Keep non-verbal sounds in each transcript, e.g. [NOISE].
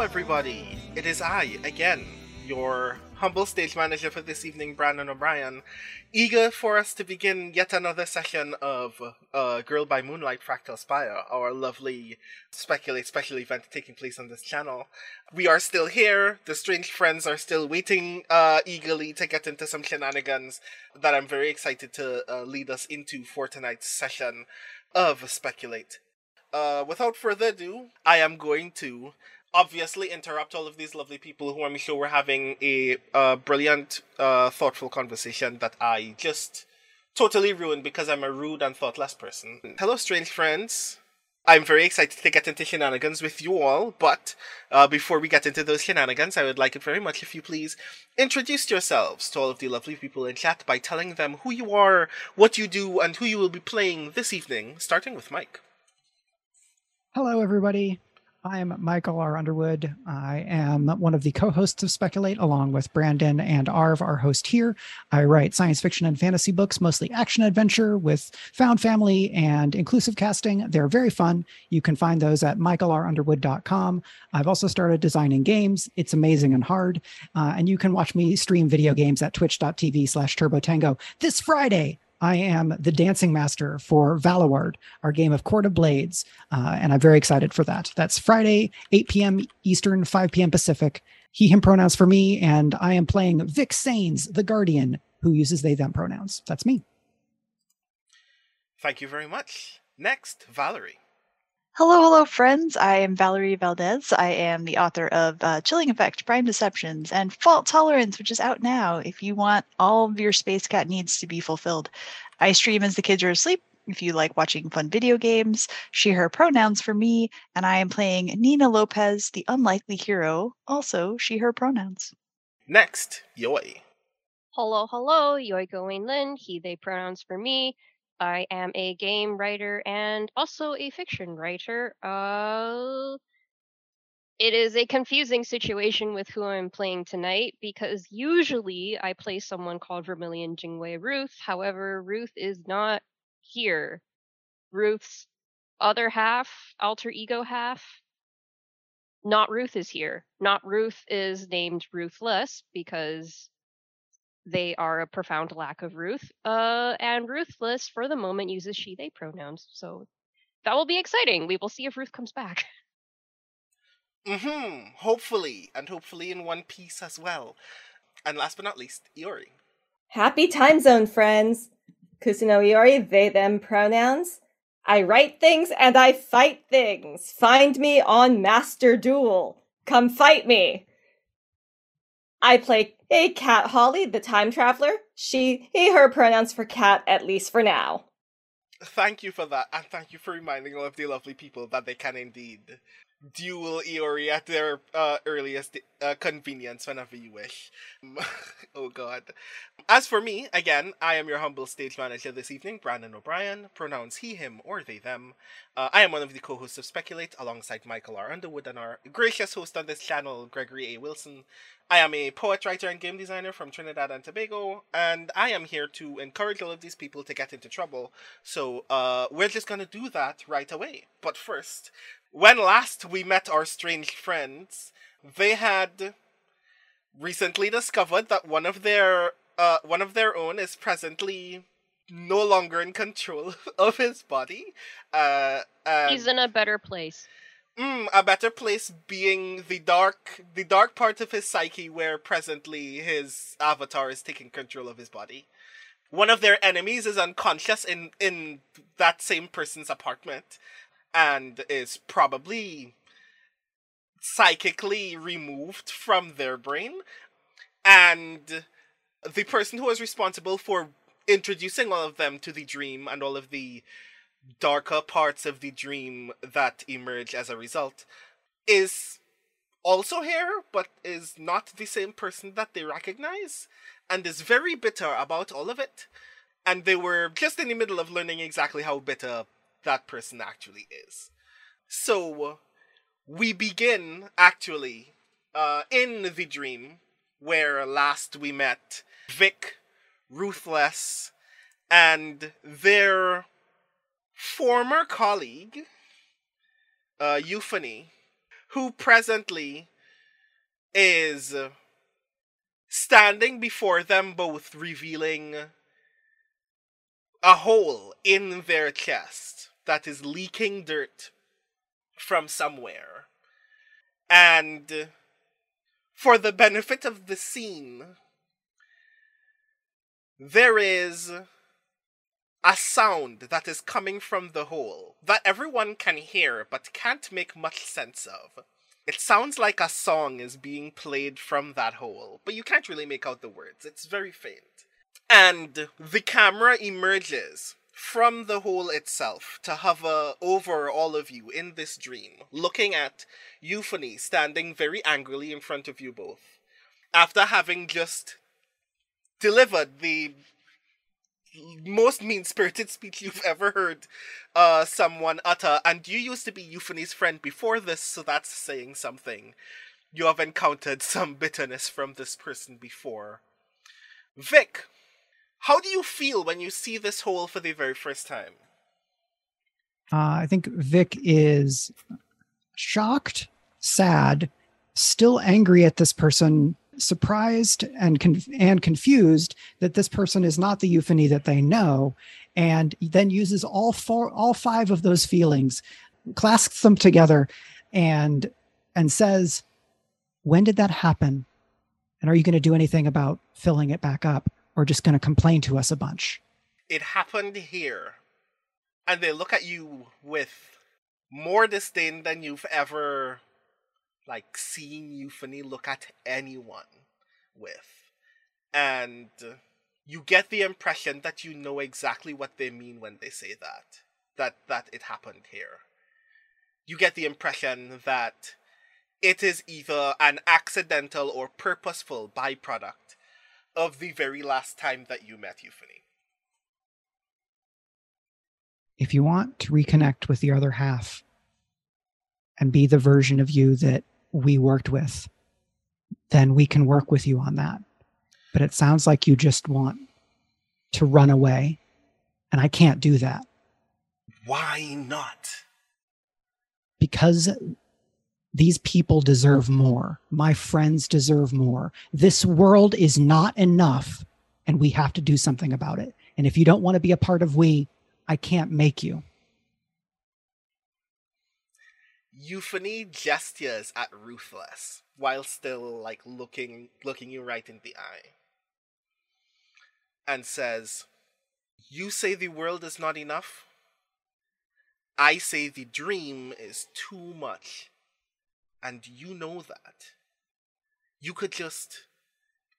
everybody. It is I, again, your humble stage manager for this evening, Brandon O'Brien, eager for us to begin yet another session of uh, Girl by Moonlight Fractal Spire, our lovely Speculate special event taking place on this channel. We are still here. The strange friends are still waiting uh, eagerly to get into some shenanigans that I'm very excited to uh, lead us into for tonight's session of Speculate. Uh, without further ado, I am going to obviously interrupt all of these lovely people who I'm sure were having a uh, brilliant, uh, thoughtful conversation that I just totally ruined because I'm a rude and thoughtless person. Hello, strange friends. I'm very excited to get into shenanigans with you all, but uh, before we get into those shenanigans, I would like it very much if you please introduce yourselves to all of the lovely people in chat by telling them who you are, what you do, and who you will be playing this evening, starting with Mike. Hello, everybody. I'm Michael R. Underwood. I am one of the co hosts of Speculate, along with Brandon and Arv, our host here. I write science fiction and fantasy books, mostly action adventure with found family and inclusive casting. They're very fun. You can find those at michaelrunderwood.com. I've also started designing games. It's amazing and hard. Uh, and you can watch me stream video games at twitch.tv slash turbotango this Friday. I am the dancing master for Valuard, our game of Court of Blades, uh, and I'm very excited for that. That's Friday, 8 p.m. Eastern, 5 p.m. Pacific. He, him pronouns for me, and I am playing Vic Sains, the Guardian, who uses they, them pronouns. That's me. Thank you very much. Next, Valerie. Hello, hello, friends. I am Valerie Valdes. I am the author of uh, Chilling Effect, Prime Deceptions, and Fault Tolerance, which is out now if you want all of your Space Cat needs to be fulfilled. I stream as the kids are asleep. If you like watching fun video games, she, her pronouns for me, and I am playing Nina Lopez, the unlikely hero, also she, her pronouns. Next, Yoi. Hello, hello, Yoiko Wayne Lin, he, they pronouns for me. I am a game writer and also a fiction writer. Uh, it is a confusing situation with who I'm playing tonight because usually I play someone called Vermilion Jingwei Ruth. However, Ruth is not here. Ruth's other half, alter ego half, not Ruth is here. Not Ruth is named Ruthless because they are a profound lack of Ruth. Uh, and Ruthless, for the moment, uses she, they pronouns. So that will be exciting. We will see if Ruth comes back. [LAUGHS] Mm-hmm. Hopefully. And hopefully in one piece as well. And last but not least, Iori. Happy time zone, friends. Kusuno Iori, they, them pronouns. I write things and I fight things. Find me on Master Duel. Come fight me. I play a Cat Holly, the time traveler. She, he, her pronouns for cat, at least for now. Thank you for that, and thank you for reminding all of the lovely people that they can indeed duel Iori at their uh, earliest uh, convenience whenever you wish. [LAUGHS] oh god. As for me, again, I am your humble stage manager this evening, Brandon O'Brien, pronouns he, him, or they, them. Uh, I am one of the co hosts of Speculate alongside Michael R. Underwood and our gracious host on this channel, Gregory A. Wilson. I am a poet, writer, and game designer from Trinidad and Tobago, and I am here to encourage all of these people to get into trouble. So, uh, we're just gonna do that right away. But first, when last we met our strange friends, they had recently discovered that one of their uh, one of their own is presently no longer in control [LAUGHS] of his body. Uh, He's in a better place. Mm, a better place being the dark the dark part of his psyche where presently his avatar is taking control of his body. One of their enemies is unconscious in in that same person's apartment and is probably psychically removed from their brain. And the person who is responsible for introducing all of them to the dream and all of the darker parts of the dream that emerge as a result is also here but is not the same person that they recognize and is very bitter about all of it. And they were just in the middle of learning exactly how bitter that person actually is. So we begin actually uh, in the dream where last we met Vic, Ruthless, and their former colleague, uh, Euphony, who presently is standing before them both, revealing a hole in their chest that is leaking dirt from somewhere. And for the benefit of the scene, there is a sound that is coming from the hole that everyone can hear but can't make much sense of. It sounds like a song is being played from that hole, but you can't really make out the words. It's very faint. And the camera emerges from the hole itself to hover over all of you in this dream, looking at Euphony standing very angrily in front of you both, after having just delivered the most mean spirited [LAUGHS] speech you've ever heard uh, someone utter. And you used to be Euphony's friend before this, so that's saying something. You have encountered some bitterness from this person before. Vic, how do you feel when you see this hole for the very first time? Uh, I think Vic is shocked, sad, still angry at this person surprised and conf- and confused that this person is not the euphony that they know and then uses all four all five of those feelings clasps them together and and says when did that happen and are you going to do anything about filling it back up or just going to complain to us a bunch it happened here and they look at you with more disdain than you've ever like seen euphony look at anyone with. And you get the impression that you know exactly what they mean when they say that. That that it happened here. You get the impression that it is either an accidental or purposeful byproduct of the very last time that you met Euphony. If you want to reconnect with the other half and be the version of you that we worked with, then we can work with you on that. But it sounds like you just want to run away, and I can't do that. Why not? Because these people deserve more. My friends deserve more. This world is not enough, and we have to do something about it. And if you don't want to be a part of we, I can't make you. Euphony gestures at Ruthless while still like looking looking you right in the eye. And says, You say the world is not enough? I say the dream is too much. And you know that. You could just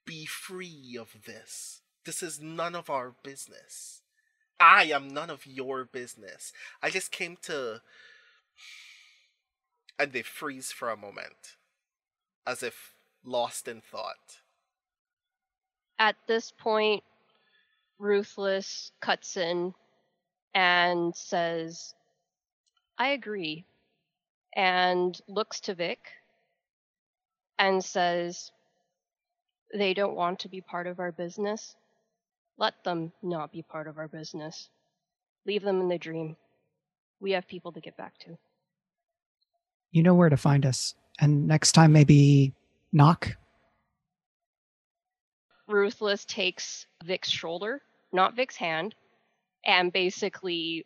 be free of this. This is none of our business. I am none of your business. I just came to and they freeze for a moment, as if lost in thought. At this point, Ruthless cuts in and says, I agree, and looks to Vic and says, They don't want to be part of our business. Let them not be part of our business. Leave them in the dream. We have people to get back to you know where to find us. And next time, maybe knock. Ruthless takes Vic's shoulder, not Vic's hand, and basically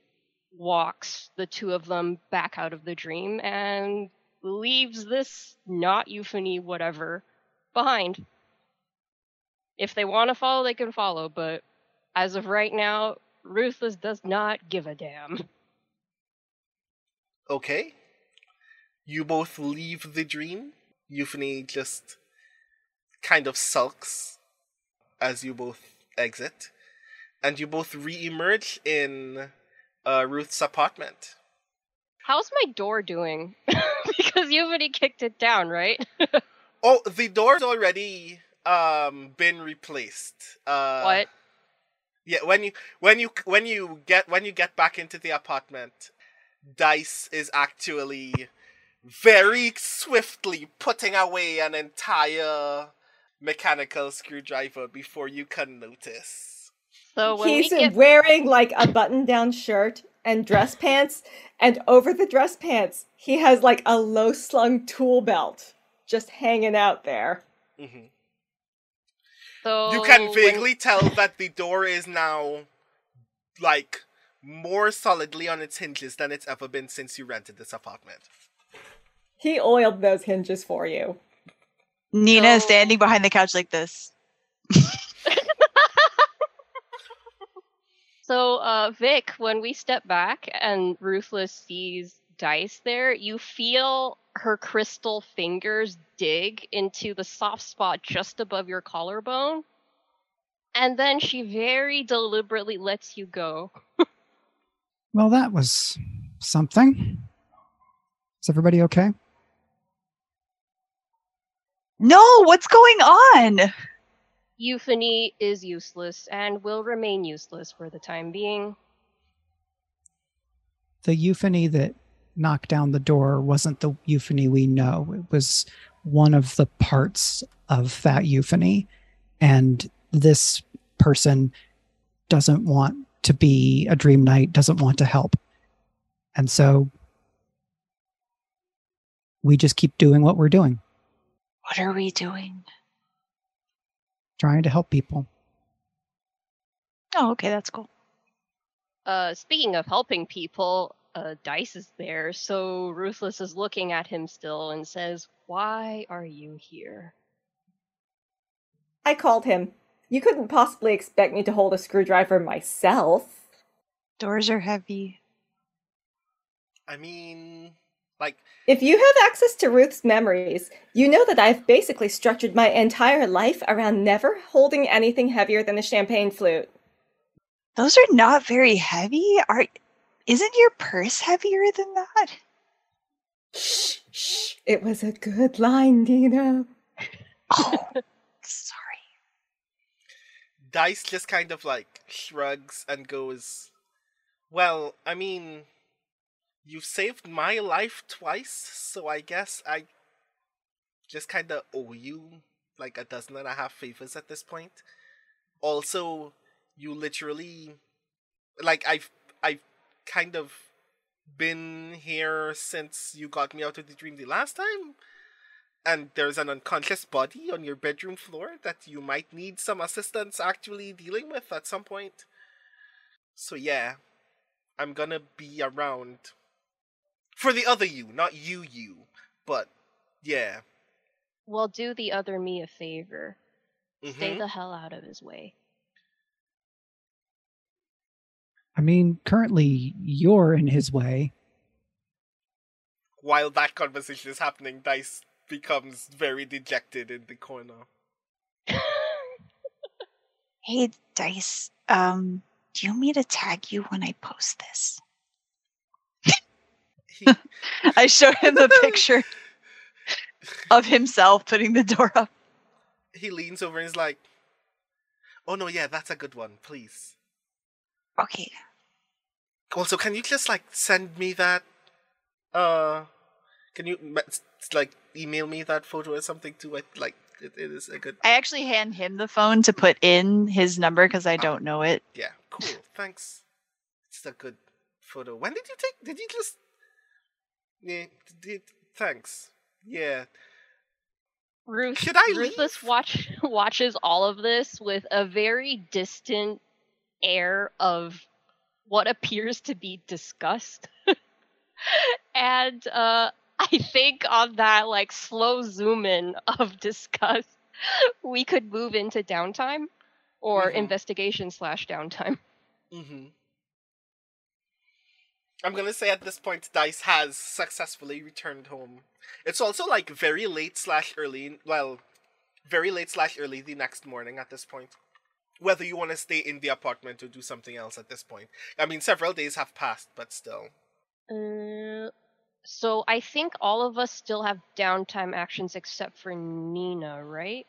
walks the two of them back out of the dream and leaves this not euphony whatever behind. If they want to follow, they can follow, but as of right now, Ruthless does not give a damn. Okay. You both leave the dream. Euphony just kind of sulks as you both exit, and you both re-emerge in uh, Ruth's apartment. How's my door doing? [LAUGHS] because you already kicked it down, right? [LAUGHS] oh, the door's already um been replaced. Uh, what? Yeah, when you when you when you get when you get back into the apartment, Dice is actually very swiftly putting away an entire mechanical screwdriver before you can notice. So when He's we get wearing like a button down shirt and dress pants, and over the dress pants, he has like a low slung tool belt just hanging out there. hmm so You can when- vaguely tell that the door is now, like, more solidly on its hinges than it's ever been since you rented this apartment. He oiled those hinges for you. Nina is So- standing behind the couch like this. [LAUGHS] So, uh, Vic, when we step back and Ruthless sees Dice there, you feel her crystal fingers dig into the soft spot just above your collarbone. And then she very deliberately lets you go. [LAUGHS] Well, that was something. Is everybody okay? No, what's going on? Euphony is useless and will remain useless for the time being. The euphony that knocked down the door wasn't the euphony we know. It was one of the parts of that euphony. And this person doesn't want to be a dream knight, doesn't want to help. And so we just keep doing what we're doing, What are we doing? Trying to help people. Oh, okay, that's cool. Uh, speaking of helping people, uh, Dice is there, so Ruthless is looking at him still and says, Why are you here? I called him. You couldn't possibly expect me to hold a screwdriver myself. Doors are heavy. I mean, like, If you have access to Ruth's memories, you know that I've basically structured my entire life around never holding anything heavier than a champagne flute. Those are not very heavy. Are isn't your purse heavier than that? Shh, shh. It was a good line, Nina. Oh, [LAUGHS] sorry. Dice just kind of, like, shrugs and goes, Well, I mean, you've saved my life twice, so I guess I just kind of owe you, like, a dozen and a half favors at this point. Also, you literally like I've I've kind of been here since you got me out of the dream the last time. And there's an unconscious body on your bedroom floor that you might need some assistance actually dealing with at some point. So yeah, I'm gonna be around for the other you, not you you, but yeah. Well, do the other me a favor. Stay Mhm. the hell out of his way. I mean, currently you're in his way. While that conversation is happening, Dice becomes very dejected in the corner. [LAUGHS] Hey, Dice. Um, do you want me to tag you when I post this? [LAUGHS] I showed him the picture of himself putting the door up. he leans over and is like, "Oh no, yeah, that's a good one. Please. Okay. Also, can you just like send me that? Uh, can you like email me that photo or something too? I, like it, it is a good. I actually hand him the phone to put in his number because I don't know it. Yeah, cool. Thanks. It's a good photo. When did you take? Did you just? Yeah. Thanks. Yeah. Ruth, Should I Ruthless leave? watch [LAUGHS] watches all of this with a very distant air of what appears to be disgust. [LAUGHS] and uh I think on that like slow zoom in of [LAUGHS] disgust, we could move into downtime or Mhm. investigation slash downtime. Mm-hmm. I'm gonna say at this point, Dice has successfully returned home. It's also like very late slash early. Well, very late slash early the next morning at this point. Whether you want to stay in the apartment or do something else at this point. I mean, several days have passed, but still. Uh, so I think all of us still have downtime actions except for Nina, right?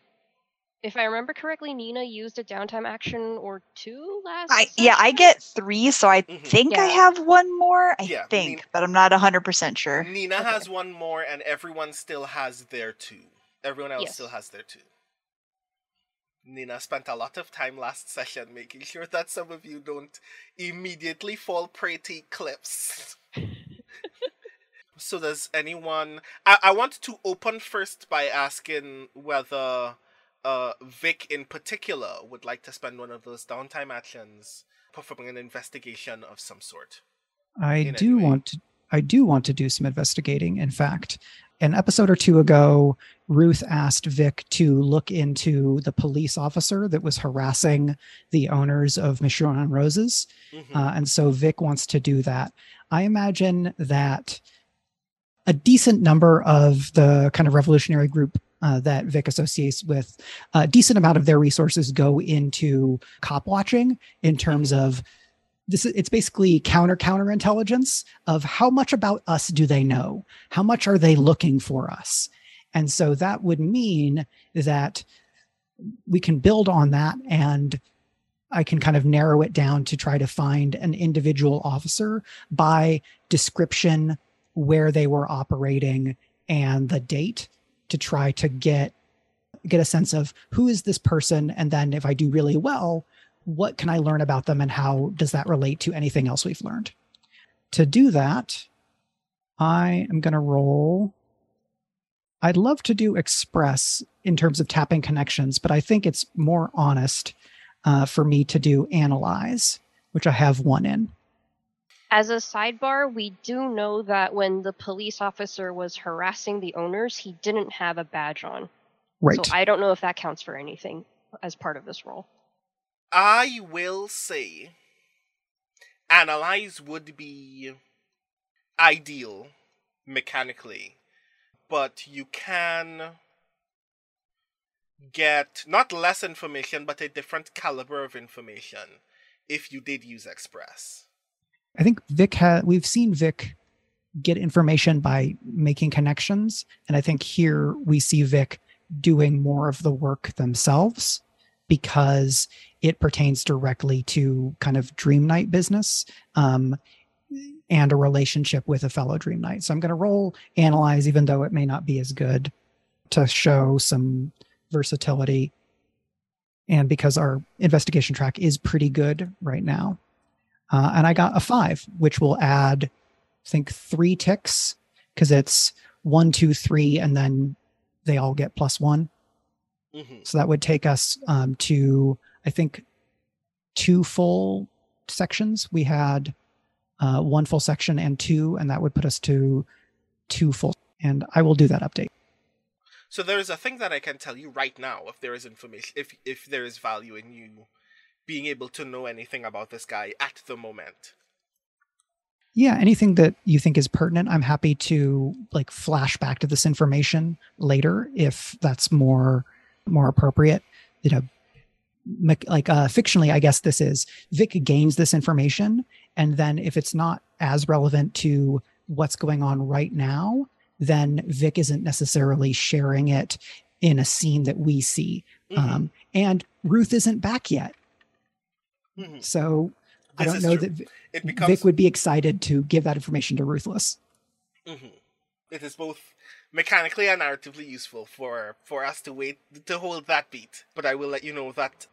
If I remember correctly, Nina used a downtime action or two last. I yeah, I get three, so I Mhm. think I have one more. I Yeah, think, Nina- but I'm not hundred percent sure. Nina Okay. has one more, and everyone still has their two. Everyone else Yes. still has their two. Nina spent a lot of time last session making sure that some of you don't immediately fall prey to clips. [LAUGHS] so does anyone I, I want to open first by asking whether uh Vic in particular would like to spend one of those downtime actions performing an investigation of some sort. I do want to I do want to do some investigating. In fact, an episode or two ago, Ruth asked Vic to look into the police officer that was harassing the owners of Michonne and Roses. Mhm. Uh, and so Vic wants to do that. I imagine that a decent number of the kind of revolutionary group uh, that Vic associates with, a decent amount of their resources go into cop watching in terms of this. It's basically counter counterintelligence of how much about us do they know? How much are they looking for us? And so that would mean that we can build on that and I can kind of narrow it down to try to find an individual officer by description, where they were operating, and the date to try to get get a sense of who is this person and then if I do really well, what can I learn about them and how does that relate to anything else we've learned? To do that, I am going to roll I'd love to do express in terms of tapping connections, but I think it's more honest uh, for me to do analyze, which I have one in. As a sidebar, we do know that when the police officer was harassing the owners, he didn't have a badge on. Right. So I don't know if that counts for anything as part of this role. I will say analyze would be ideal mechanically, but you can get not less information, but a different caliber of information if you did use Express. I think Vic ha- we've seen Vic get information by making connections. And I think here we see Vic doing more of the work themselves because it pertains directly to kind of Dream Knight business um, and a relationship with a fellow Dream Knight. So I'm going to roll analyze, even though it may not be as good to show some versatility. And because our investigation track is pretty good right now. Uh, and I got a five, which will add, I think, three ticks because it's one, two, three, and then they all get plus one. hmm So that would take us um, to, I think, two full sections. We had uh, one full section and two, and that would put us to two full. And I will do that update. So there is a thing that I can tell you right now if there is information if if there is value in you being able to know anything about this guy at the moment. Yeah, anything that you think is pertinent, I'm happy to like flash back to this information later if that's more more appropriate. You know, like uh, fictionally, I guess this is Vic gains this information, and then if it's not as relevant to what's going on right now, then Vic isn't necessarily sharing it in a scene that we see. Mhm. Um, and Ruth isn't back yet, Mhm. so I don't know true. that It becomes Vic would be excited to give that information to Ruthless. Mhm. It is both mechanically and narratively useful for for us to wait to hold that beat. But I will let you know that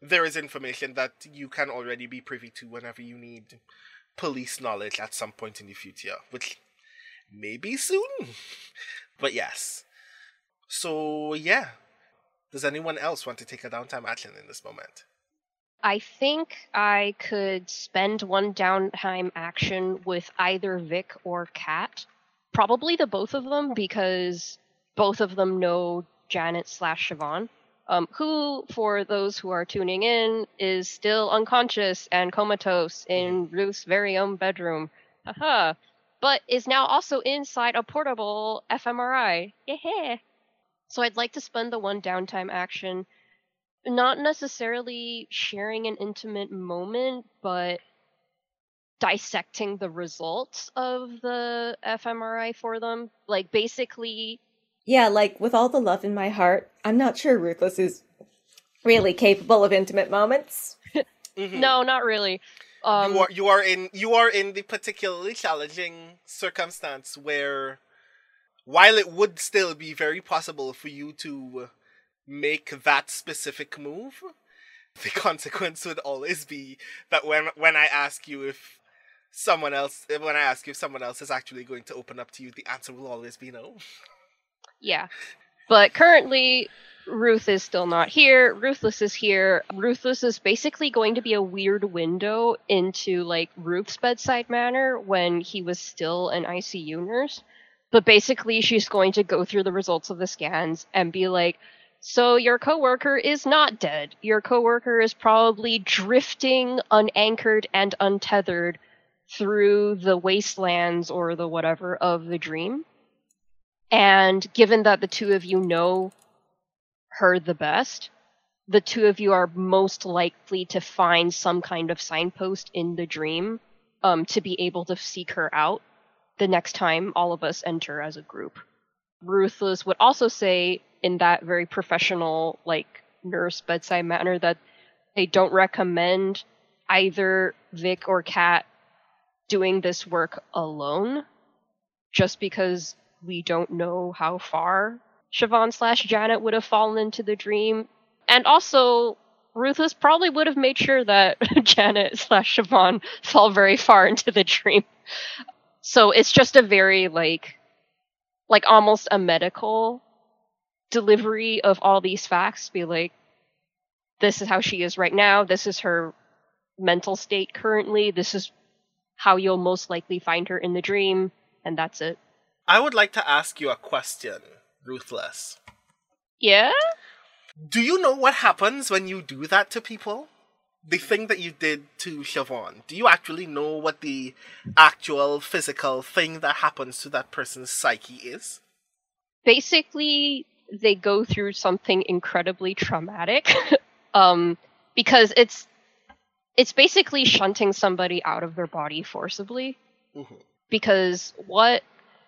there is information that you can already be privy to whenever you need police knowledge at some point in the future, which may be soon. [LAUGHS] But yes. So yeah. Does anyone else want to take a downtime action in this moment? I think I could spend one downtime action with either Vic or Kat. Probably the both of them because both of them know Janet slash Siobhan. Um, who, for those who are tuning in, is still unconscious and comatose in Ruth's very own bedroom. Haha. But is now also inside a portable fMRI. Yeah. So I'd like to spend the one downtime action not necessarily sharing an intimate moment, but dissecting the results of the fMRI for them. Like basically, Yeah, like with all the love in my heart, I'm not sure Ruthless is really capable of intimate moments. [LAUGHS] Mhm. no, not really. Um, you are you are in you are in the particularly challenging circumstance where while it would still be very possible for you to make that specific move, the [LAUGHS] consequence would always be that when when I ask you if someone else when I ask you if someone else is actually going to open up to you, the answer will always be no. Yeah. But currently, Ruth is still not here. Ruthless is here. Ruthless is basically going to be a weird window into like Ruth's bedside manner when he was still an ICU nurse. But basically, she's going to go through the results of the scans and be like, so your coworker is not dead. Your coworker is probably drifting unanchored and untethered through the wastelands or the whatever of the dream. And given that the two of you know her the best, the two of you are most likely to find some kind of signpost in the dream um, to be able to seek her out the next time all of us enter as a group. Ruthless would also say, in that very professional, like nurse bedside manner, that they don't recommend either Vic or Kat doing this work alone, just because we don't know how far Siobhan slash Janet would have fallen into the dream. And also, Ruthless probably would have made sure that [LAUGHS] Janet slash Siobhan fell very far into the dream. So it's just a very like like almost a medical delivery of all these facts. Be like, this is how she is right now, this is her mental state currently, this is how you'll most likely find her in the dream, and that's it. I would like to ask you a question, Ruthless. Yeah? Do you know what happens when you do that to people? The thing that you did to Siobhan. Do you actually know what the actual physical thing that happens to that person's psyche is? Basically, they go through something incredibly traumatic. [LAUGHS] um, because it's it's basically shunting somebody out of their body forcibly. Mm-hmm. Because what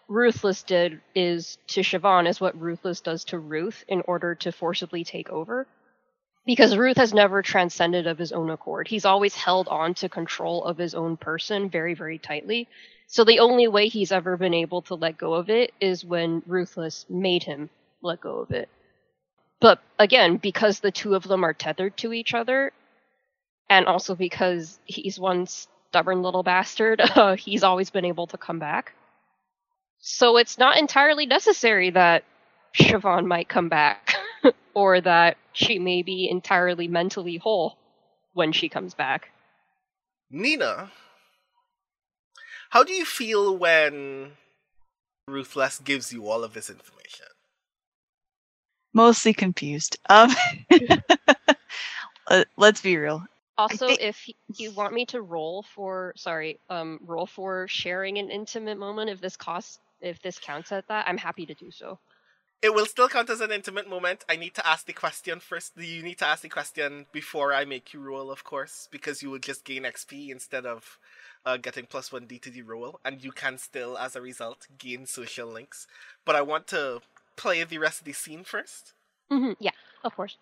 Ruthless did is to Siobhan is what Ruthless does to Ruth in order to forcibly take over. Because Ruth has never transcended of his own accord. He's always held on to control of his own person very, very tightly. So the only way he's ever been able to let go of it is when Ruthless made him let go of it. But again, because the two of them are tethered to each other, and also because he's one stubborn little bastard, [LAUGHS] uh, he's always been able to come back. So it's not entirely necessary that Siobhan might come back, [LAUGHS] or that she may be entirely mentally whole when she comes back. Nina, how do you feel when Ruthless gives you all of this information? Mostly confused. Um, [LAUGHS] let's be real. Also, think- if you want me to roll for, sorry, um, roll for sharing an intimate moment, if this costs, if this counts at that, I'm happy to do so. It will still count as an intimate moment. I need to ask the question first. You need to ask the question before I make you roll, of course, because you will just gain XP instead of uh, getting plus one D to the roll, and you can still, as a result, gain social links. But I want to play the rest of the scene first. hmm yeah, of course.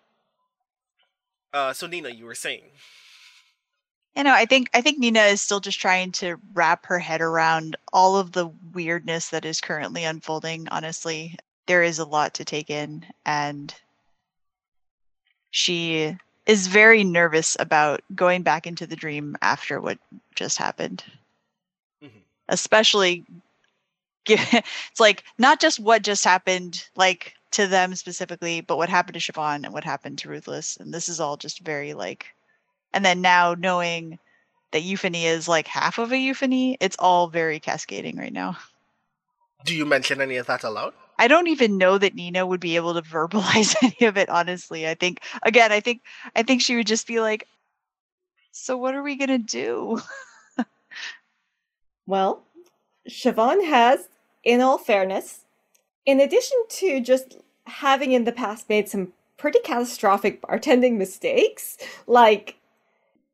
Uh, so Nina, you were saying. You know, I think I think Nina is still just trying to wrap her head around all of the weirdness that is currently unfolding. Honestly, there is a lot to take in, and she is very nervous about going back into the dream after what just happened. Mhm. Especially, gi- [LAUGHS] it's like not just what just happened, like to them specifically, but what happened to Siobhan and what happened to Ruthless, and this is all just very like and then now knowing that euphony is like half of a euphony, it's all very cascading right now. Do you mention any of that aloud? I don't even know that Nina would be able to verbalize [LAUGHS] any of it honestly. I think again, I think I think she would just be like so what are we going to do? [LAUGHS] Well, Siobhan has, in all fairness, in addition to just having in the past made some pretty catastrophic bartending mistakes, like,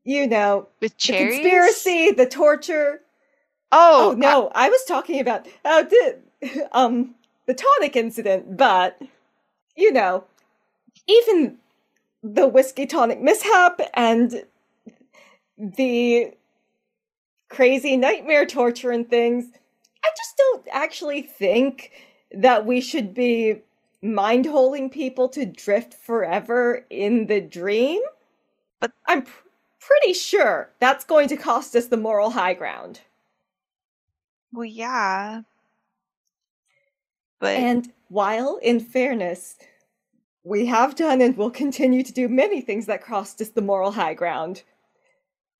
you know, With the conspiracy, the torture. Oh, Oh, no, I was talking about uh, the [LAUGHS] um the tonic incident, but you know, even the whiskey tonic mishap and the crazy nightmare torture and things. I just don't actually think that we should be mind holding people to drift forever in the dream. But- I'm pr- pretty sure that's going to cost us the moral high ground. Well, yeah. But And while, in fairness, we have done and will continue to do many things that crossed us the moral high ground,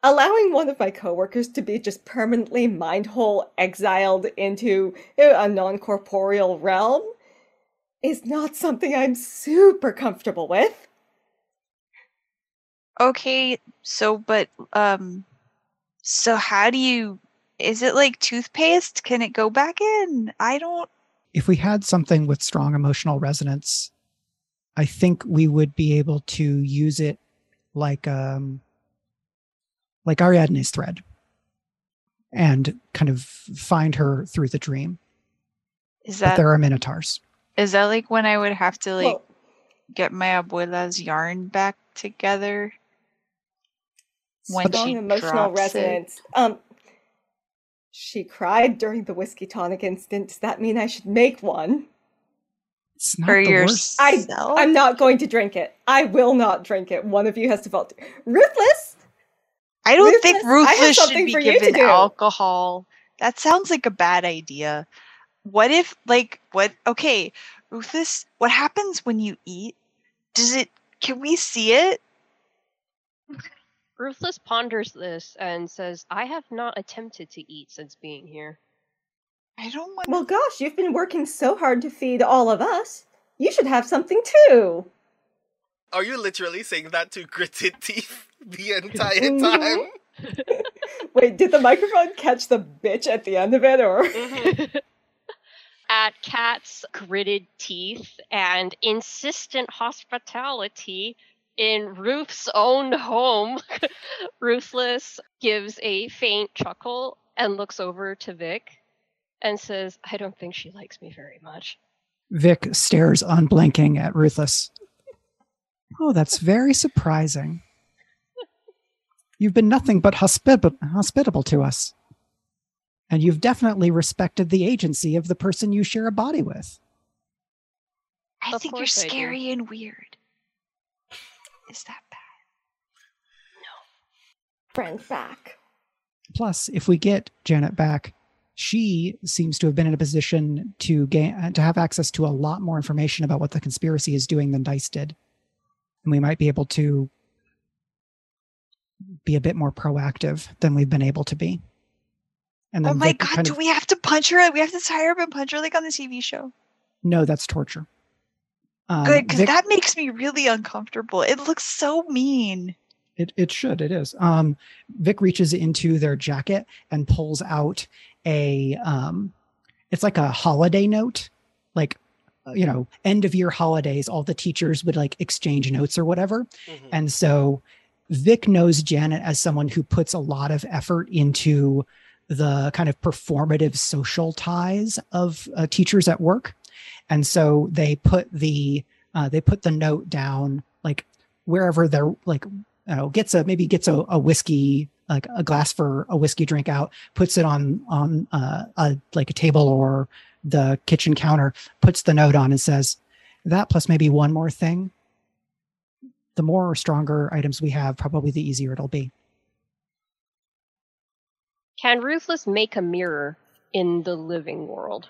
allowing one of my coworkers to be just permanently mind hole exiled into a non corporeal realm is not something I'm super comfortable with. okay, so but um so how do you is it like toothpaste? Can it go back in? I don't If we had something with strong emotional resonance, I think we would be able to use it like um like Ariadne's thread and kind of find her through the dream. is But that there are minotaurs. is that like when I would have to like Well, get my abuela's yarn back together? When strong she emotional drops it. resonance. Um, she cried during the whiskey tonic incident. Does that mean I should make one? It's not For the your worst. I- I'm not going to drink it. I will not drink it. One of you has to vote. Ruthless. I don't think Ruthless, I Ruthless should be for you to given alcohol. That sounds like a bad idea. What if, like, what? Okay, Ruthless, what happens when you eat? Does it? Can we see it? Ruthless ponders this and says, I have not attempted to eat since being here. I don't want. Well, gosh, you've been working so hard to feed all of us. You should have something too. Are you literally saying that to gritted teeth the entire [LAUGHS] time? [LAUGHS] Wait, did the microphone catch the bitch at the end of it, or? Mm-hmm. [LAUGHS] At Kat's gritted teeth and insistent hospitality in Ruth's own home, Ruthless gives a faint chuckle and looks over to Vic and says, I don't think she likes me very much. Vic stares unblinking at Ruthless. Oh, that's very surprising. You've been nothing but hospitable, hospitable to us. And you've definitely respected the agency of the person you share a body with. I Of think you're course I do. scary and weird. Is that bad? No. Friend back. Plus, if we get Janet back, she seems to have been in a position to gain uh, to have access to a lot more information about what the conspiracy is doing than Dice did, and we might be able to be a bit more proactive than we've been able to be. And Oh my god! kind Do we have to punch her? We have to tie her up and punch her like on the TV show. No, that's torture. Um, Good, because Vic- that makes me really uncomfortable. It looks so mean. It it should. It is. Um, Vic reaches into their jacket and pulls out a. Um, it's like a holiday note, like you know, end of year holidays. All the teachers would like exchange notes or whatever, Mhm. and so Vic knows Janet as someone who puts a lot of effort into the kind of performative social ties of uh, teachers at work, and so they put the uh, they put the note down like wherever they're like you know gets a maybe gets a, a whiskey like a glass for a whiskey drink out puts it on on uh, a like a table or the kitchen counter puts the note on and says that plus maybe one more thing the more or stronger items we have probably the easier it'll be Can Ruthless make a mirror in the living world?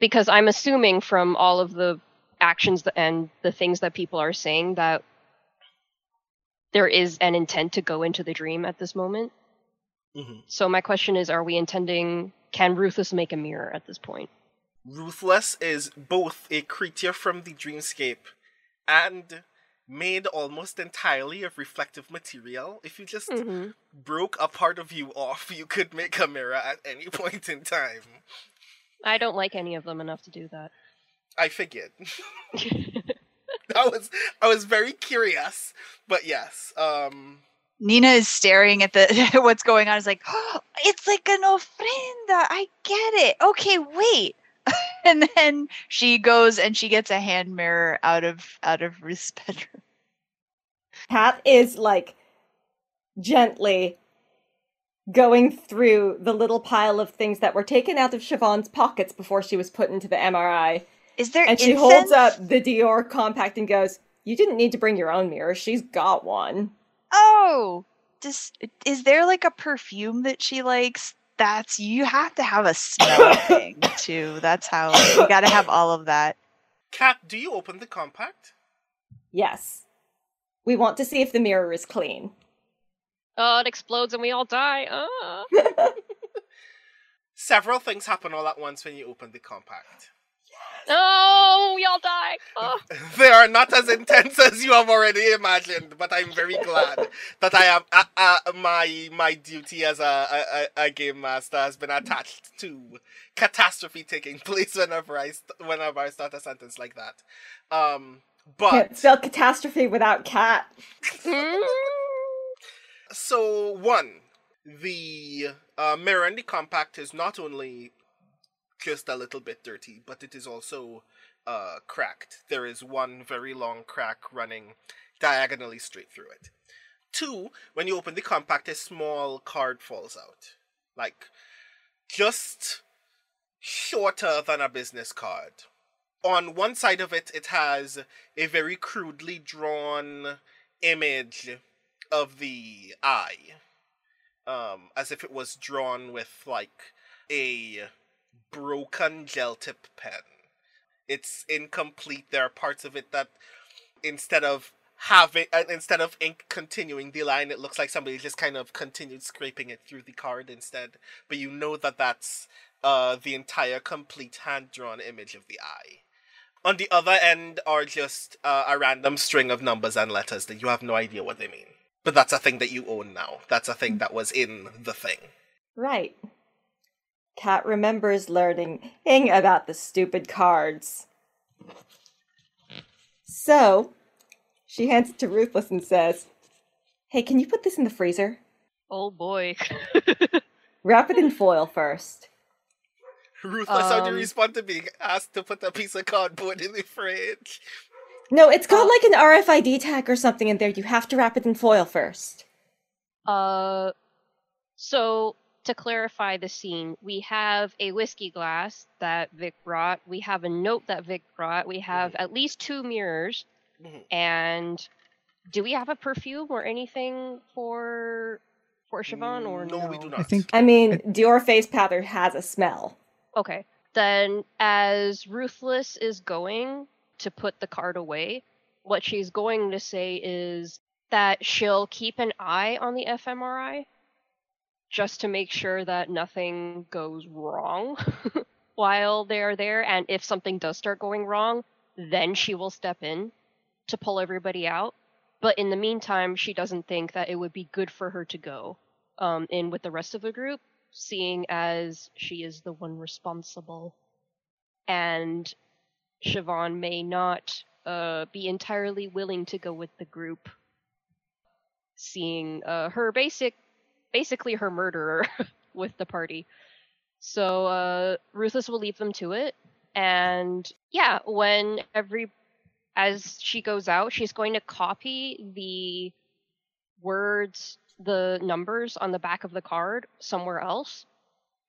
Because I'm assuming from all of the actions and the things that people are saying that there is an intent to go into the dream at this moment. Mhm. So my question is are we intending can Ruthless make a mirror at this point? Ruthless is both a creature from the dreamscape and made almost entirely of reflective material. If you just Mm-hmm. broke a part of you off, you could make a mirror at any [LAUGHS] point in time. I don't like any of them enough to do that. I figured. [LAUGHS] I was I was very curious, but yes. Um Nina is staring at the [LAUGHS] what's going on. Is like, oh, [GASPS] it's like an ofrenda. I get it. Okay, wait. [LAUGHS] and then she goes and she gets a hand mirror out of out of Ruth's [LAUGHS] bedroom. Kat is like gently going through the little pile of things that were taken out of Siobhan's pockets before she was put into the MRI Is there And she holds up the Dior compact and goes, You didn't need to bring your own mirror. She's got one. Oh, just is there like a perfume that she likes? That's you have to have a smell thing [COUGHS] too. That's how you got to have all of that. Kat, do you open the compact? Yes. We want to see if the mirror is clean. Oh, it explodes and we all die. Ah. [LAUGHS] Several things happen all at once when you open the compact. No, we all die. Oh. [LAUGHS] They are not as intense as you have already imagined, but I'm very glad that I am uh, uh, my my duty as a, a, a- a game master has been attached to catastrophe taking place whenever I st- whenever I start a sentence like that. Um, Can't but spell catastrophe without cat. Mm. so one, the uh, mirror in the compact is not only just a little bit dirty, but it is also uh, cracked. There is one very long crack running diagonally straight through it. Two, when you open the compact, a small card falls out. Like, just shorter than a business card. On one side of it, it has a very crudely drawn image of the eye. Um, as if it was drawn with, like, a broken gel tip pen. It's incomplete. There are parts of it that instead of having uh, instead of ink continuing the line, it looks like somebody just kind of continued scraping it through the card instead. But you know that that's uh, the entire complete hand drawn image of the eye. On the other end are just uh, a random string of numbers and letters that you have no idea what they mean. But that's a thing that you own now. That's a thing that was in the thing. Right. Kat remembers learning about the stupid cards. So, she hands it to Ruthless and says, Hey, can you put this in the freezer? Oh boy. [LAUGHS] Wrap it in foil first. Ruthless, how do you Um, respond to being asked to put a piece of cardboard in the fridge? No, it's got Uh, like an RFID tag or something in there. You have to wrap it in foil first. Uh, so to clarify the scene, we have a whiskey glass that Vic brought. We have a note that Vic brought. We have at least two mirrors, Mhm. and do we have a perfume or anything for for Siobhan or no, no? we do not. I think I mean, It- Dior face powder has a smell. Okay. Then, as Ruthless is going to put the card away, what she's going to say is that she'll keep an eye on the fMRI just to make sure that nothing goes wrong [LAUGHS] while they're there. And if something does start going wrong, then she will step in to pull everybody out. But in the meantime, she doesn't think that it would be good for her to go um, in with the rest of the group seeing as she is the one responsible. And Siobhan may not uh, be entirely willing to go with the group, seeing uh, her basic, basically her murderer [LAUGHS] with the party. So uh, Ruthless will leave them to it, and yeah, when every as she goes out, she's going to copy the words, the numbers on the back of the card somewhere else,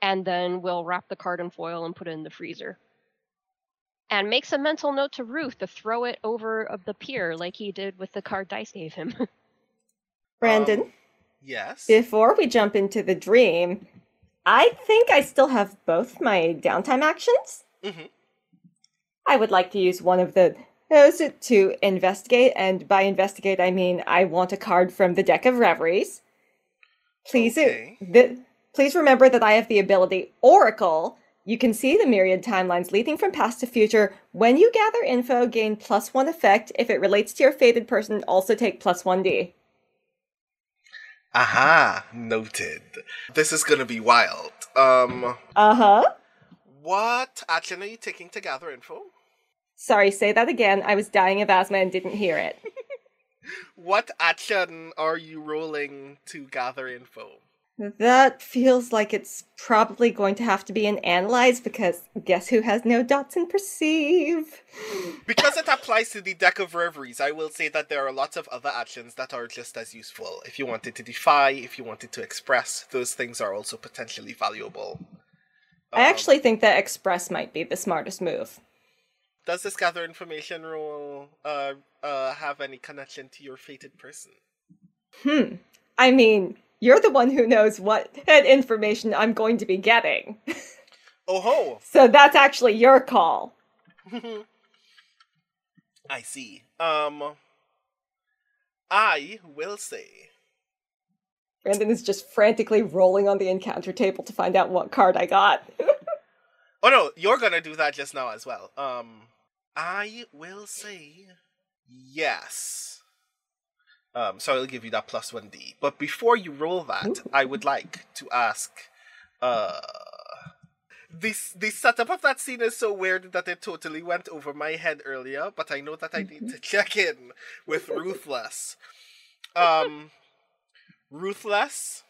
and then we'll wrap the card in foil and put it in the freezer. And makes a mental note to Ruth to throw it over of the pier like he did with the card Dice gave him. [LAUGHS] Brandon, Um, yes. before we jump into the dream, I think I still have both my downtime actions. Mhm. I would like to use one of the those to investigate, and by investigate I mean I want a card from the deck of reveries. Please, Okay. the, please remember that I have the ability Oracle. You can see the myriad timelines leading from past to future. When you gather info, gain plus one effect. If it relates to your fated person, also take plus one D. Aha, noted. This is gonna be wild. Um, Uh huh. what action are you taking to gather info? Sorry, say that again. I was dying of asthma and didn't hear it. [LAUGHS] What action are you rolling to gather info? That feels like it's probably going to have to be an analyze because guess who has no dots in perceive? Because it applies to the deck of reveries, I will say that there are lots of other actions that are just as useful. If you wanted to defy, if you wanted to express, those things are also potentially valuable. I Um, actually think that express might be the smartest move. does this gather information rule uh uh have any connection to your fated person? Hmm. I mean, you're the one who knows what information I'm going to be getting. [LAUGHS] Oh ho! So that's actually your call. [LAUGHS] I see. Um, I will say. Brandon is just frantically rolling on the encounter table to find out what card I got. [LAUGHS] Oh no, you're gonna do that just now as well. Um, I will say yes. Um, so I'll give you that plus one D. But before you roll that, I would like to ask, uh, this the setup of that scene is so weird that it totally went over my head earlier. But I know that I need to check in with Ruthless. Um, Ruthless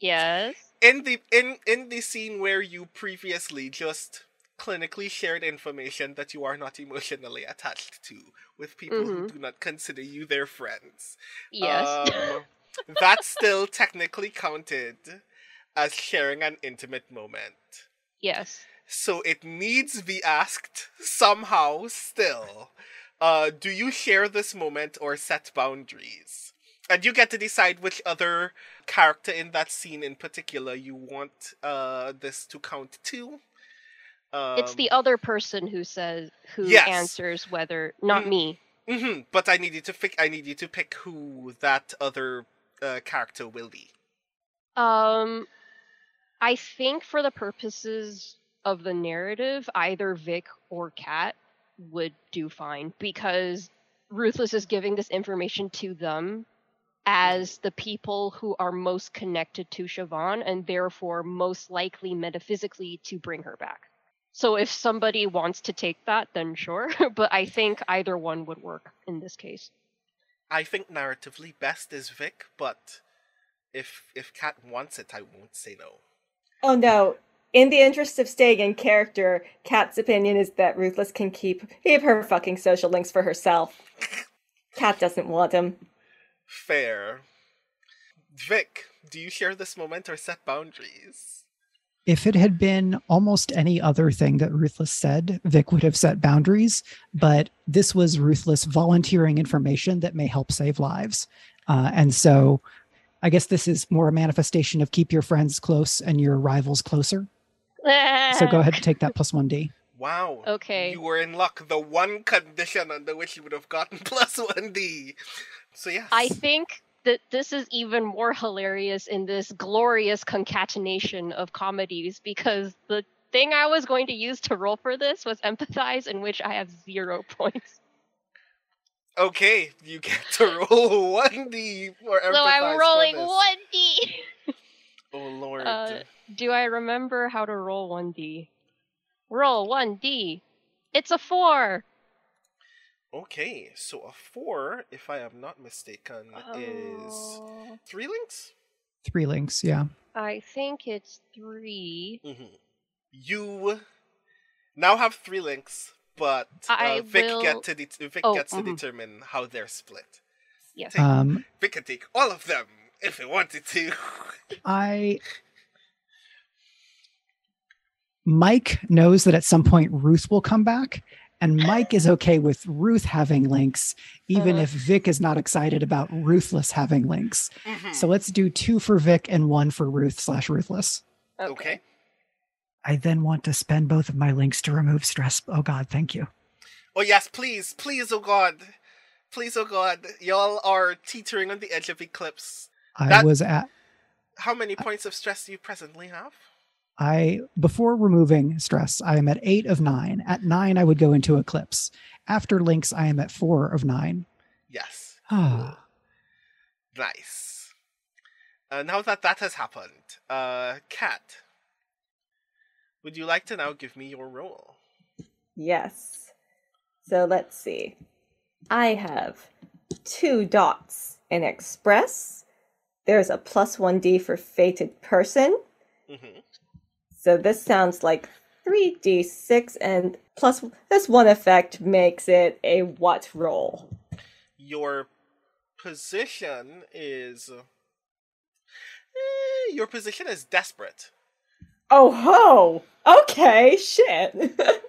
Yes. in the in in the scene where you previously just clinically shared information that you are not emotionally attached to with people who do not consider you their friends. Yes. Um, [LAUGHS] that still technically counted as sharing an intimate moment. yes. So it needs be asked somehow still. Uh, do you share this moment or set boundaries? And you get to decide which other character in that scene in particular you want uh, this to count to. Um, it's the other person who says who Yes. answers whether not Mm. me. hmm but I need you to pick. I need you to pick who that other uh, character will be. Um I think for the purposes of the narrative, either Vic or Kat would do fine because Ruthless is giving this information to them as the people who are most connected to Siobhan and therefore most likely metaphysically to bring her back. So if somebody wants to take that, then sure. [LAUGHS] but I think either one would work in this case. I think narratively best is Vic, but if if Kat wants it, I won't say no. oh no. In the interest of staying in character, Kat's opinion is that Ruthless can keep keep her fucking social links for herself. [LAUGHS] Kat doesn't want them. Fair. Vic, do you share this moment or set boundaries? If it had been almost any other thing that Ruthless said, Vic would have set boundaries, but this was Ruthless volunteering information that may help save lives. Uh, and so I guess this is more a manifestation of keep your friends close and your rivals closer. So go ahead and take that plus 1D. [LAUGHS] Wow. Okay. You were in luck. The one condition under which you would have gotten [LAUGHS] plus one D. So yes. I think that this is even more hilarious in this glorious concatenation of comedies because the thing I was going to use to roll for this was empathize, in which I have zero [LAUGHS] points. Okay, you get to roll one D for empathize. So I'm rolling one D. [LAUGHS] Oh lord. Uh, do I remember how to roll one D? Roll one D. It's a four. Okay, so a four, if I am not mistaken, is three links. Three links, yeah. I think it's three. hmm You now have three links, but uh, I Vic will- get to det- Vic Oh, gets to mhm. determine how they're split. Yes. Take- Um, Vic can take all of them if he wanted to. [LAUGHS] I. Mike knows that at some point Ruth will come back, and Mike is okay with Ruth having links, even Uh-huh. if Vic is not excited about Ruthless having links. Mhm. So let's do two for Vic and one for Ruth slash Ruthless. okay. I then want to spend both of my links to remove stress. Oh God, thank you. Oh yes, please, please, oh god, please, oh god, y'all are teetering on the edge of eclipse. I That- was at How many points of stress do you presently have? I before removing stress, I am at eight of nine. At nine, I would go into eclipse. After links, I am at four of nine. Yes. Ah. Nice. Uh, now that that has happened, uh, Kat, would you like to now give me your roll? Yes. So let's see. I have two dots in Express. There's a plus 1d for Fated Person. hmm So this sounds like 3d6 and plus this one effect makes it a what roll? Your position is. eh, your position is desperate, Oh ho! Okay, shit. [LAUGHS]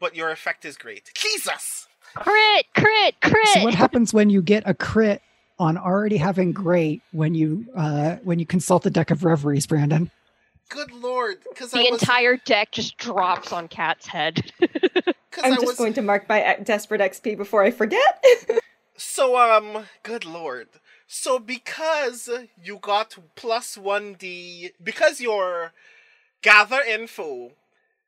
but your effect is great. Jesus! Crit, crit, crit. So what happens when you get a crit on already having great when you uh when you consult the deck of reveries, Brandon? Good lord, because the I was entire deck just drops on Kat's head. [LAUGHS] I'm I just was going to mark my uh, desperate XP before I forget. [LAUGHS] so um. Good lord. So because you got plus one d because your gather info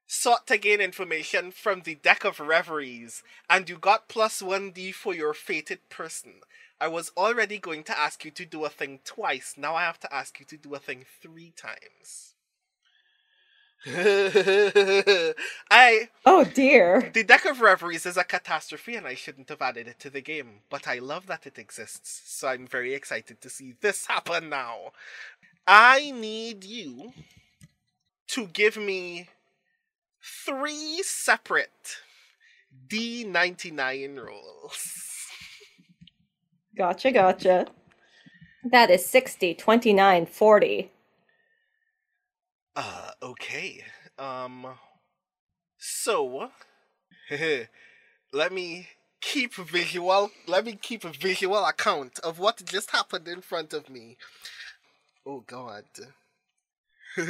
sought to gain information from the deck of reveries and you got plus 1d for your fated person. I was already going to ask you to do a thing twice. Now I have to ask you to do a thing three times. [LAUGHS] I oh dear. the deck of reveries is a catastrophe and I shouldn't have added it to the game, but I love that it exists. So I'm very excited to see this happen now. I need you to give me three separate D99 rolls. Gotcha, gotcha. That is 60, 29, 40. Okay. Um, so, [LAUGHS] let me keep a visual, let me keep a visual account of what just happened in front of me. Oh god. [LAUGHS]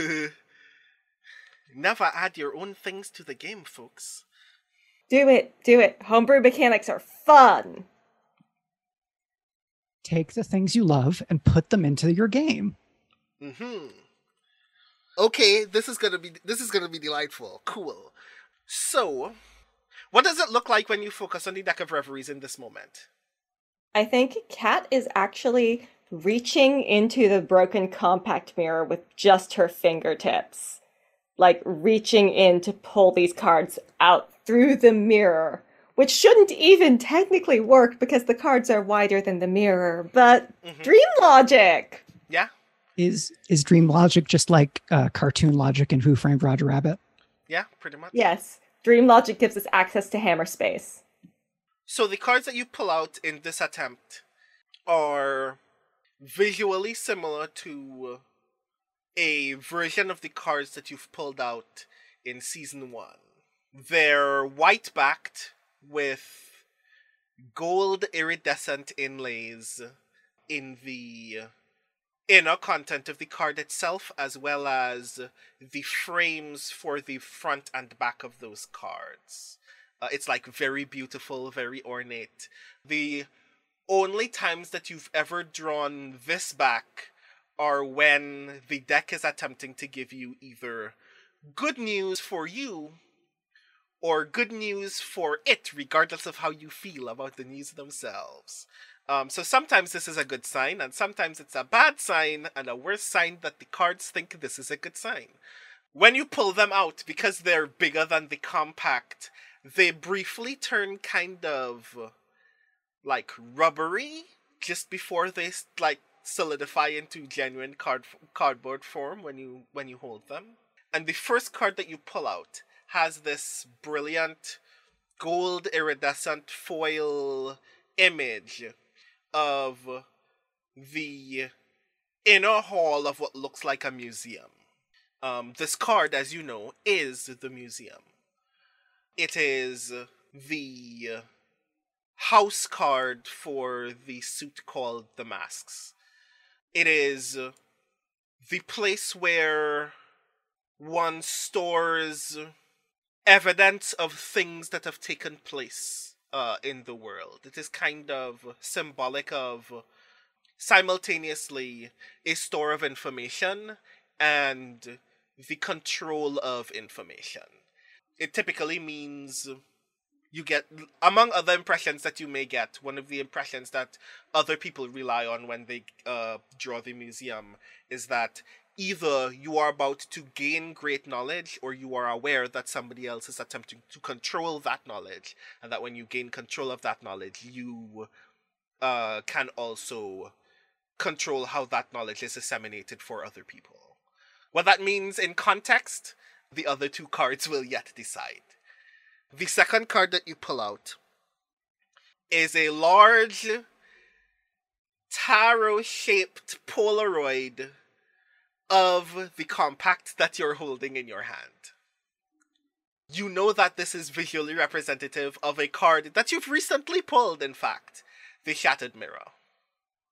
Never add your own things to the game, folks. Do it, do it. Homebrew mechanics are fun. Take the things you love and put them into your game. Mm-hmm. Okay, this is gonna be this is gonna be delightful. Cool. So, what does it look like when you focus on the deck of reveries in this moment? I think Kat is actually reaching into the broken compact mirror with just her fingertips. Like reaching in to pull these cards out through the mirror, which shouldn't even technically work because the cards are wider than the mirror, but Mhm. dream logic. Yeah, Is is dream logic just like uh, cartoon logic in Who Framed Roger Rabbit? yeah, pretty much. Yes, dream logic gives us access to hammer space. So the cards that you pull out in this attempt are visually similar to a version of the cards that you've pulled out in season one. They're white backed with gold iridescent inlays in the inner content of the card itself, as well as the frames for the front and back of those cards. Uh, it's like very beautiful, very ornate. The only times that you've ever drawn this back are when the deck is attempting to give you either good news for you or good news for it, regardless of how you feel about the news themselves. Um, so sometimes this is a good sign, and sometimes it's a bad sign, and a worse sign that the cards think this is a good sign. When you pull them out, because they're bigger than the compact, they briefly turn kind of like rubbery just before they like solidify into genuine card cardboard form when you when you hold them. And the first card that you pull out has this brilliant gold iridescent foil image of the inner hall of what looks like a museum. Um, this card, as you know, is the museum. It is the house card for the suit called the Masks. It is the place where one stores evidence of things that have taken place uh, in the world. It is kind of symbolic of simultaneously a store of information and the control of information. It typically means you get, among other impressions that you may get, one of the impressions that other people rely on when they uh, draw the museum is that either you are about to gain great knowledge or you are aware that somebody else is attempting to control that knowledge and that when you gain control of that knowledge you uh, can also control how that knowledge is disseminated for other people. What that means in context the other two cards will yet decide. The second card that you pull out is a large tarot shaped polaroid of the compact that you're holding in your hand. You know that this is visually representative of a card that you've recently pulled, in fact, the Shattered Mirror.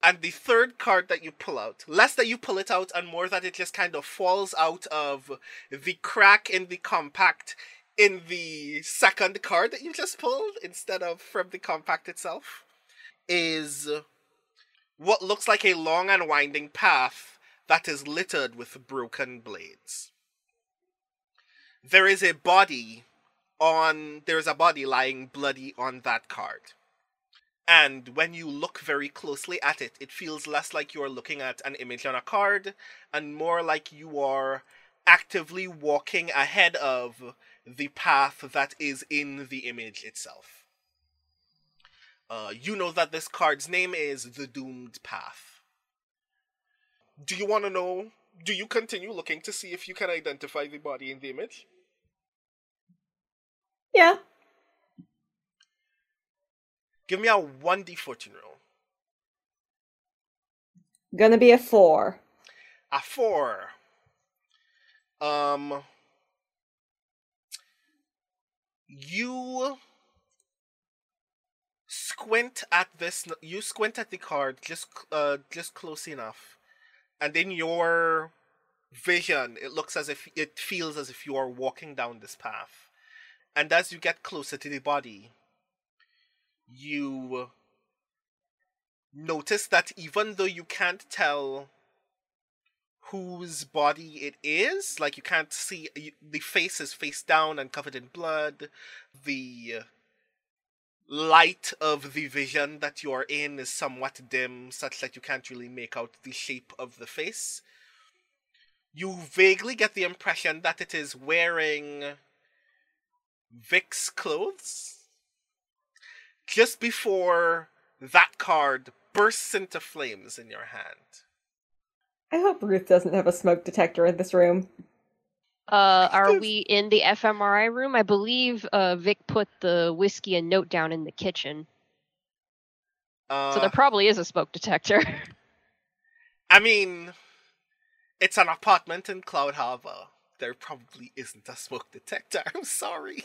And the third card that you pull out, less that you pull it out and more that it just kind of falls out of the crack in the compact in the second card that you just pulled instead of from the compact itself, is what looks like a long and winding path that is littered with broken blades. There is a body on there's a body lying bloody on that card. And when you look very closely at it, it feels less like you are looking at an image on a card and more like you are actively walking ahead of the path that is in the image itself. Uh, you know that this card's name is the Doomed Path. Do you want to know? Do you continue looking to see if you can identify the body in the image? Yeah. Give me a 1d fortune roll. Gonna be a four. A 4. Um. You squint at this. You squint at the card just uh just close enough, and in your vision, it looks as if it feels as if you are walking down this path, and as you get closer to the body, you notice that even though you can't tell whose body it is. Like you can't see the face is face down and covered in blood. The light of the vision that you are in is somewhat dim, such that you can't really make out the shape of the face. You vaguely get the impression that it is wearing Vic's clothes. Just before that card bursts into flames in your hand. I hope Ruth doesn't have a smoke detector in this room. Uh, are we in the fMRI room? I believe uh, Vic put the whiskey and note down in the kitchen. Uh, so there probably is a smoke detector. [LAUGHS] I mean, it's an apartment in Cloud Harbor. There probably isn't a smoke detector. [LAUGHS] I'm sorry.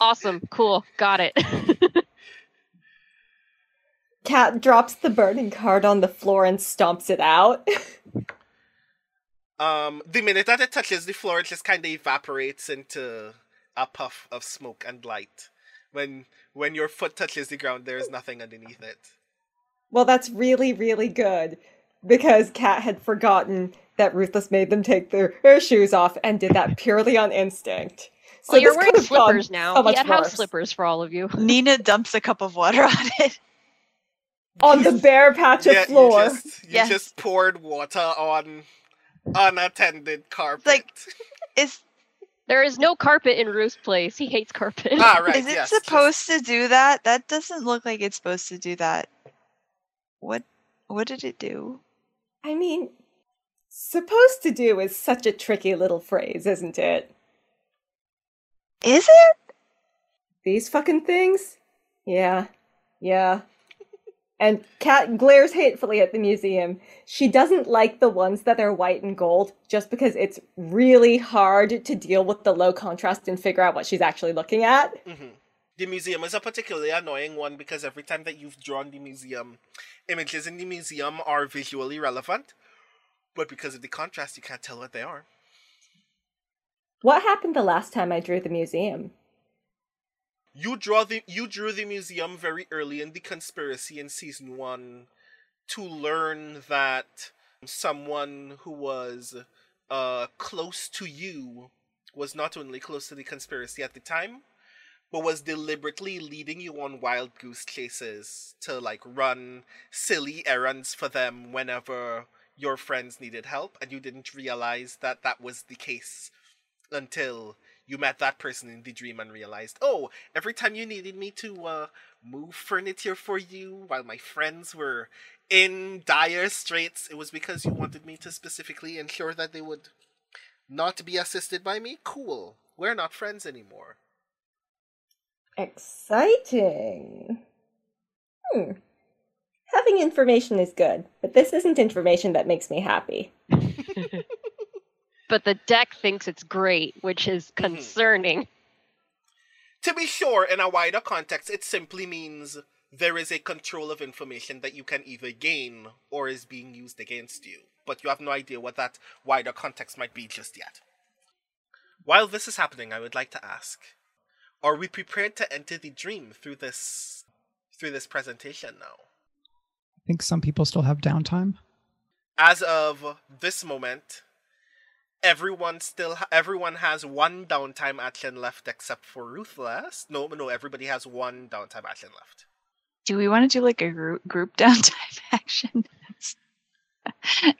awesome. Cool. Got it. [LAUGHS] Kat drops the burning card on the floor and stomps it out. Um, the minute that it touches the floor, it just kind of evaporates into a puff of smoke and light. When when your foot touches the ground, there is nothing underneath it. Well, that's really, really good because Kat had forgotten that Ruthless made them take their, their shoes off and did that purely on instinct. So well, you're wearing slippers now. So he had house slippers for all of you. [LAUGHS] Nina dumps a cup of water on it. On the bare patch of yeah, floor. You, just, you yes. just poured water on unattended carpet. Like, [LAUGHS] is there is no carpet in Ruth's place. He hates carpet. Ah, [LAUGHS] right. Is it yes, supposed just... to do that? That doesn't look like it's supposed to do that. What what did it do? I mean, supposed to do is such a tricky little phrase, isn't it? Is it? These fucking things? Yeah. Yeah. And Kat glares hatefully at the museum. She doesn't like the ones that are white and gold just because it's really hard to deal with the low contrast and figure out what she's actually looking at. Mm-hmm. The museum is a particularly annoying one because every time that you've drawn the museum, images in the museum are visually relevant, but because of the contrast, you can't tell what they are. What happened the last time I drew the museum? You draw the you drew the museum very early in the conspiracy in season one to learn that someone who was uh close to you was not only close to the conspiracy at the time, but was deliberately leading you on wild goose chases to like run silly errands for them whenever your friends needed help and you didn't realize that that was the case until you met that person in the dream and realized, oh, every time you needed me to uh, move furniture for you while my friends were in dire straits, it was because you wanted me to specifically ensure that they would not be assisted by me? Cool. We're not friends anymore. Exciting. Hmm. Having information is good, but this isn't information that makes me happy. [LAUGHS] but the deck thinks it's great, which is mm-hmm. concerning. To be sure, in a wider context, it simply means there is a control of information that you can either gain or is being used against you. But you have no idea what that wider context might be just yet. While this is happening, I would like to ask Are we prepared to enter the dream through this through this presentation now? I think some people still have downtime. As of this moment, everyone still ha- everyone has one downtime action left except for Ruthless. No, no, everybody has one downtime action left. Do we want to do like a group group [LAUGHS] downtime action?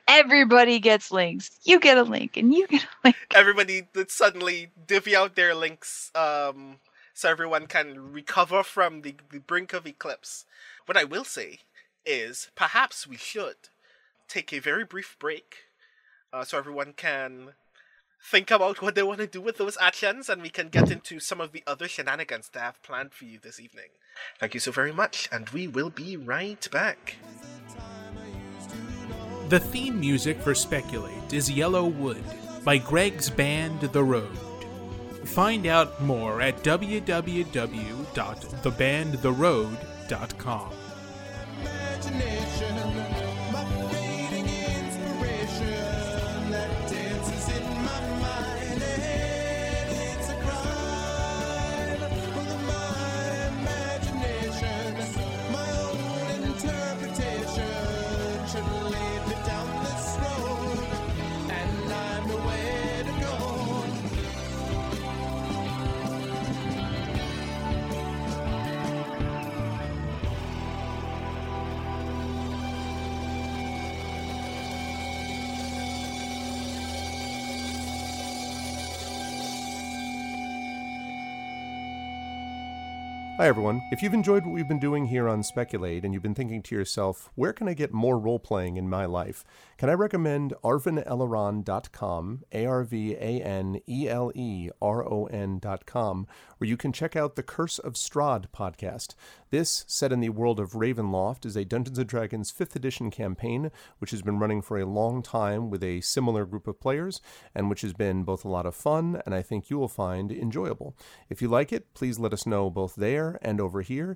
Everybody gets links. You get a link, and you get a link. Everybody suddenly divvy out their links, um, so everyone can recover from the, the brink of eclipse. What I will say is, perhaps we should take a very brief break, uh, so everyone can think about what they want to do with those actions, and we can get into some of the other shenanigans that I have planned for you this evening. Thank you so very much, and we will be right back. The theme music for Speculate is Yellow Wood by Greg's band The Road. Find out more at www.thebandtheroad.com. Hi, everyone. If you've enjoyed what we've been doing here on Speculate and you've been thinking to yourself, where can I get more role playing in my life? Can I recommend arvaneleron.com, A R V A N E L E R O N.com, where you can check out the Curse of Strahd podcast. This, set in the world of Ravenloft, is a Dungeons and Dragons 5th edition campaign, which has been running for a long time with a similar group of players, and which has been both a lot of fun and I think you will find enjoyable. If you like it, please let us know both there and over here.